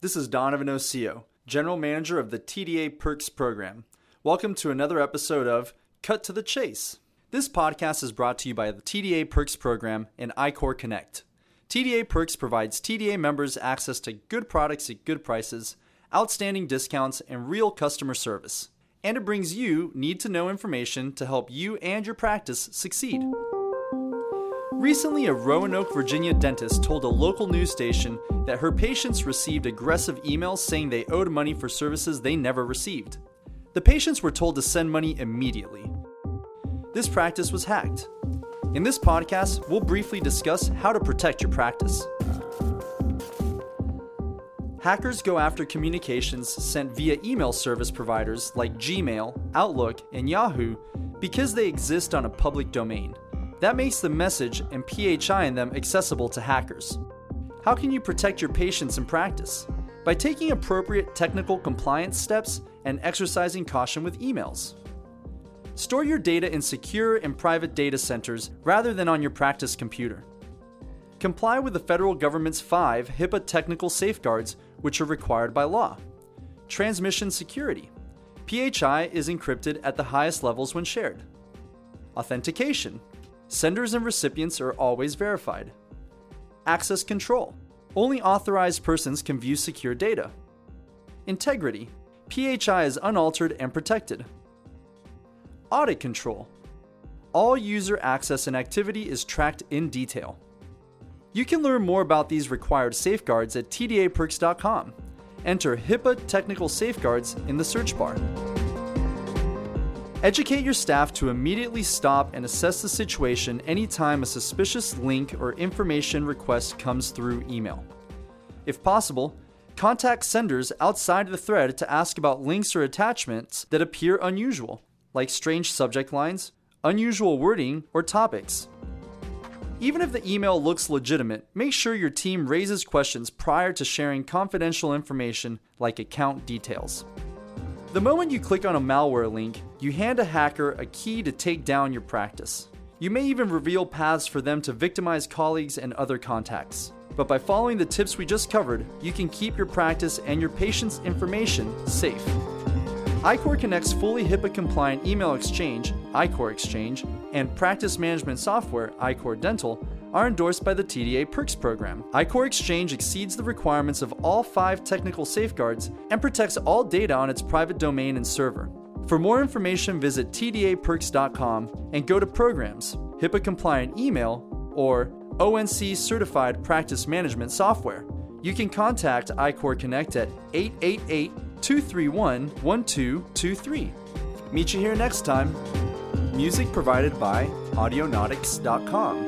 This is Donovan Osio, General Manager of the TDA Perks program. Welcome to another episode of Cut to the Chase. This podcast is brought to you by the TDA Perks program and iCore Connect. TDA Perks provides TDA members access to good products at good prices, outstanding discounts, and real customer service. And it brings you need to know information to help you and your practice succeed. Recently, a Roanoke, Virginia dentist told a local news station that her patients received aggressive emails saying they owed money for services they never received. The patients were told to send money immediately. This practice was hacked. In this podcast, we'll briefly discuss how to protect your practice. Hackers go after communications sent via email service providers like Gmail, Outlook, and Yahoo because they exist on a public domain. That makes the message and PHI in them accessible to hackers. How can you protect your patients in practice? By taking appropriate technical compliance steps and exercising caution with emails. Store your data in secure and private data centers rather than on your practice computer. Comply with the federal government's five HIPAA technical safeguards, which are required by law. Transmission security. PHI is encrypted at the highest levels when shared. Authentication. Senders and recipients are always verified. Access control. Only authorized persons can view secure data. Integrity. PHI is unaltered and protected. Audit control. All user access and activity is tracked in detail. You can learn more about these required safeguards at tdaperks.com. Enter HIPAA Technical Safeguards in the search bar. Educate your staff to immediately stop and assess the situation anytime a suspicious link or information request comes through email. If possible, contact senders outside the thread to ask about links or attachments that appear unusual like strange subject lines, unusual wording, or topics. Even if the email looks legitimate, make sure your team raises questions prior to sharing confidential information like account details. The moment you click on a malware link, you hand a hacker a key to take down your practice. You may even reveal paths for them to victimize colleagues and other contacts. But by following the tips we just covered, you can keep your practice and your patient's information safe. iCore Connect's fully HIPAA compliant email exchange, iCore Exchange, and practice management software, iCore Dental, are endorsed by the TDA Perks program. iCore Exchange exceeds the requirements of all five technical safeguards and protects all data on its private domain and server. For more information, visit tdaperks.com and go to Programs, HIPAA compliant email, or ONC certified practice management software. You can contact iCore Connect at 888 231 1223. Meet you here next time. Music provided by Audionautix.com.